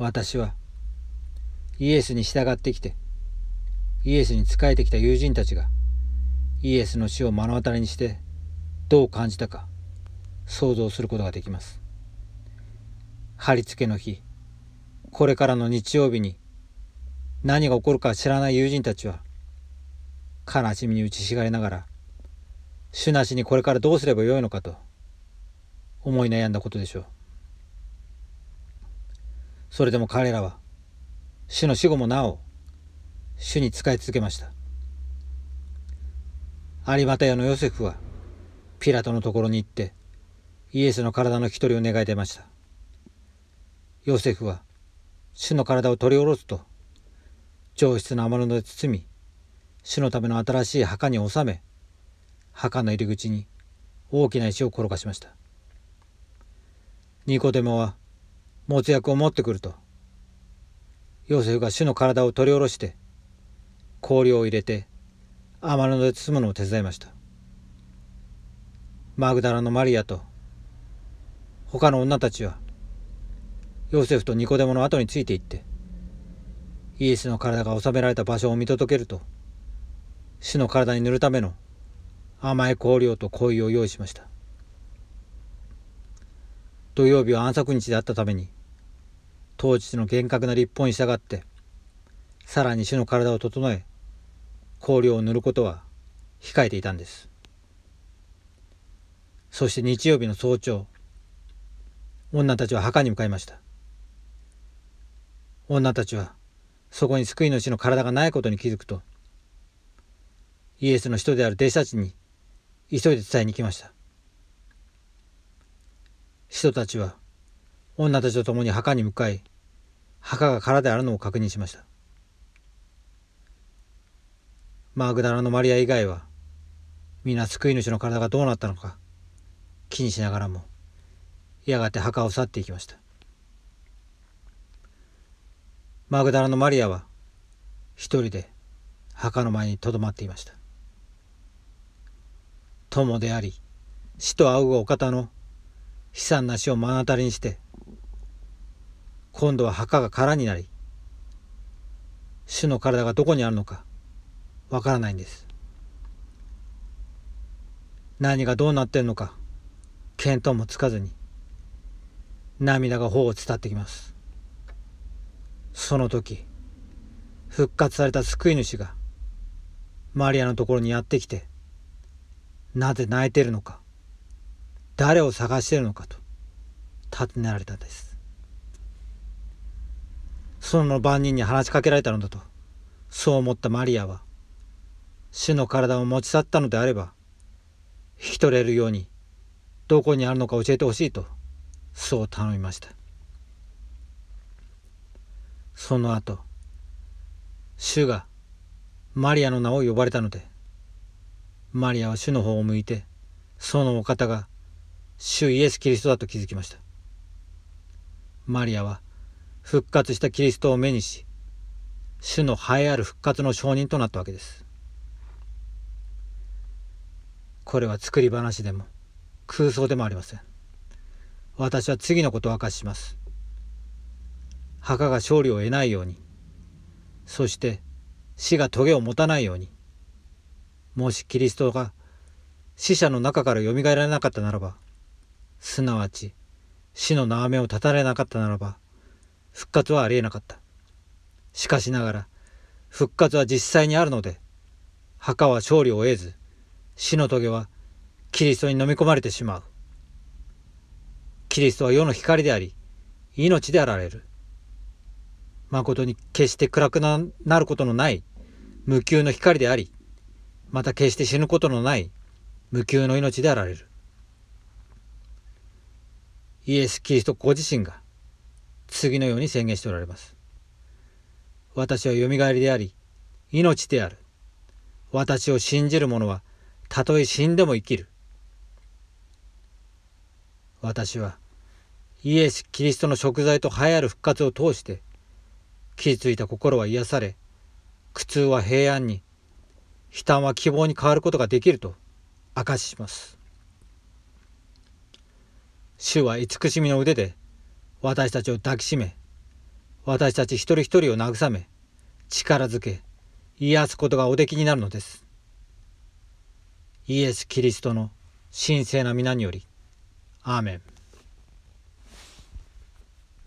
私は。イエスに従ってきてイエスに仕えてきた友人たちがイエスの死を目の当たりにしてどう感じたか想像することができます。貼り付けの日これからの日曜日に何が起こるか知らない友人たちは悲しみに打ちひしがれながら主なしにこれからどうすればよいのかと思い悩んだことでしょう。それでも彼らは主の死後もなお主に仕え続けました。有股屋のヨセフはピラトのところに行ってイエスの体の一人を願い出ました。ヨセフは主の体を取り下ろすと上質な雨布で包み主のための新しい墓に収め墓の入り口に大きな石を転がしました。ニコデモは持つ薬を持ってくると。ヨセフが主の体を取り下ろして氷を入れて雨布で包むのを手伝いました。マグダラのマリアと他の女たちはヨセフとニコデモの後についていってイエスの体が収められた場所を見届けると主の体に塗るための甘い香料と香油を用意しました。土曜日は安息日であったために当日の厳格な立法に従ってさらに主の体を整え香料を塗ることは控えていたんです。そして日曜日の早朝女たちは墓に向かいました。女たちはそこに救い主の体がないことに気づくとイエスの人である弟子たちに急いで伝えに来ました。人たちは女たちと共に墓に向かい墓が空であるのを確認しました。マーグダラのマリア以外は皆救い主の体がどうなったのか気にしながらもやがて墓を去っていきました。マグダラのマリアは一人で墓の前にとどまっていました。友であり死と仰ぐお方の悲惨な死を目の当たりにして今度は墓が空になり主の体がどこにあるのかわからないんです。何がどうなってんのか見当もつかずに涙が頬を伝ってきます。その時復活された救い主がマリアのところにやってきてなぜ泣いてるのか誰を探してるのかと尋ねられたんです。その番人に話しかけられたのだと。そう思ったマリアは主の体を持ち去ったのであれば引き取れるようにどこにあるのか教えてほしいとそう頼みました。その後主がマリアの名を呼ばれたのでマリアは主の方を向いてそのお方が主イエス・キリストだと気づきました。マリアは復活したキリストを目にし主の栄えある復活の証人となったわけです。これは作り話でも空想でもありません。私は次のことを明かしします。墓が勝利を得ないようにそして死が棘を持たないようにもしキリストが死者の中からよみがえられなかったならばすなわち死の縄目を断たれなかったならば復活はありえなかった。しかしながら復活は実際にあるので墓は勝利を得ず死の棘はキリストに飲み込まれてしまう。キリストは世の光であり命であられる。誠に決して暗くなることのない無休の光であり、また決して死ぬことのない無休の命であられる。イエス・キリストご自身が次のように宣言しておられます。私はよみがえりであり、命である。私を信じる者は、たとえ死んでも生きる。私は、イエス・キリストの食材と栄える復活を通して、傷ついた心は癒され苦痛は平安に悲嘆は希望に変わることができると証しします主は慈しみの腕で私たちを抱きしめ私たち一人一人を慰め力づけ癒すことがおできになるのです。イエス・キリストの神聖な皆によりアーメン。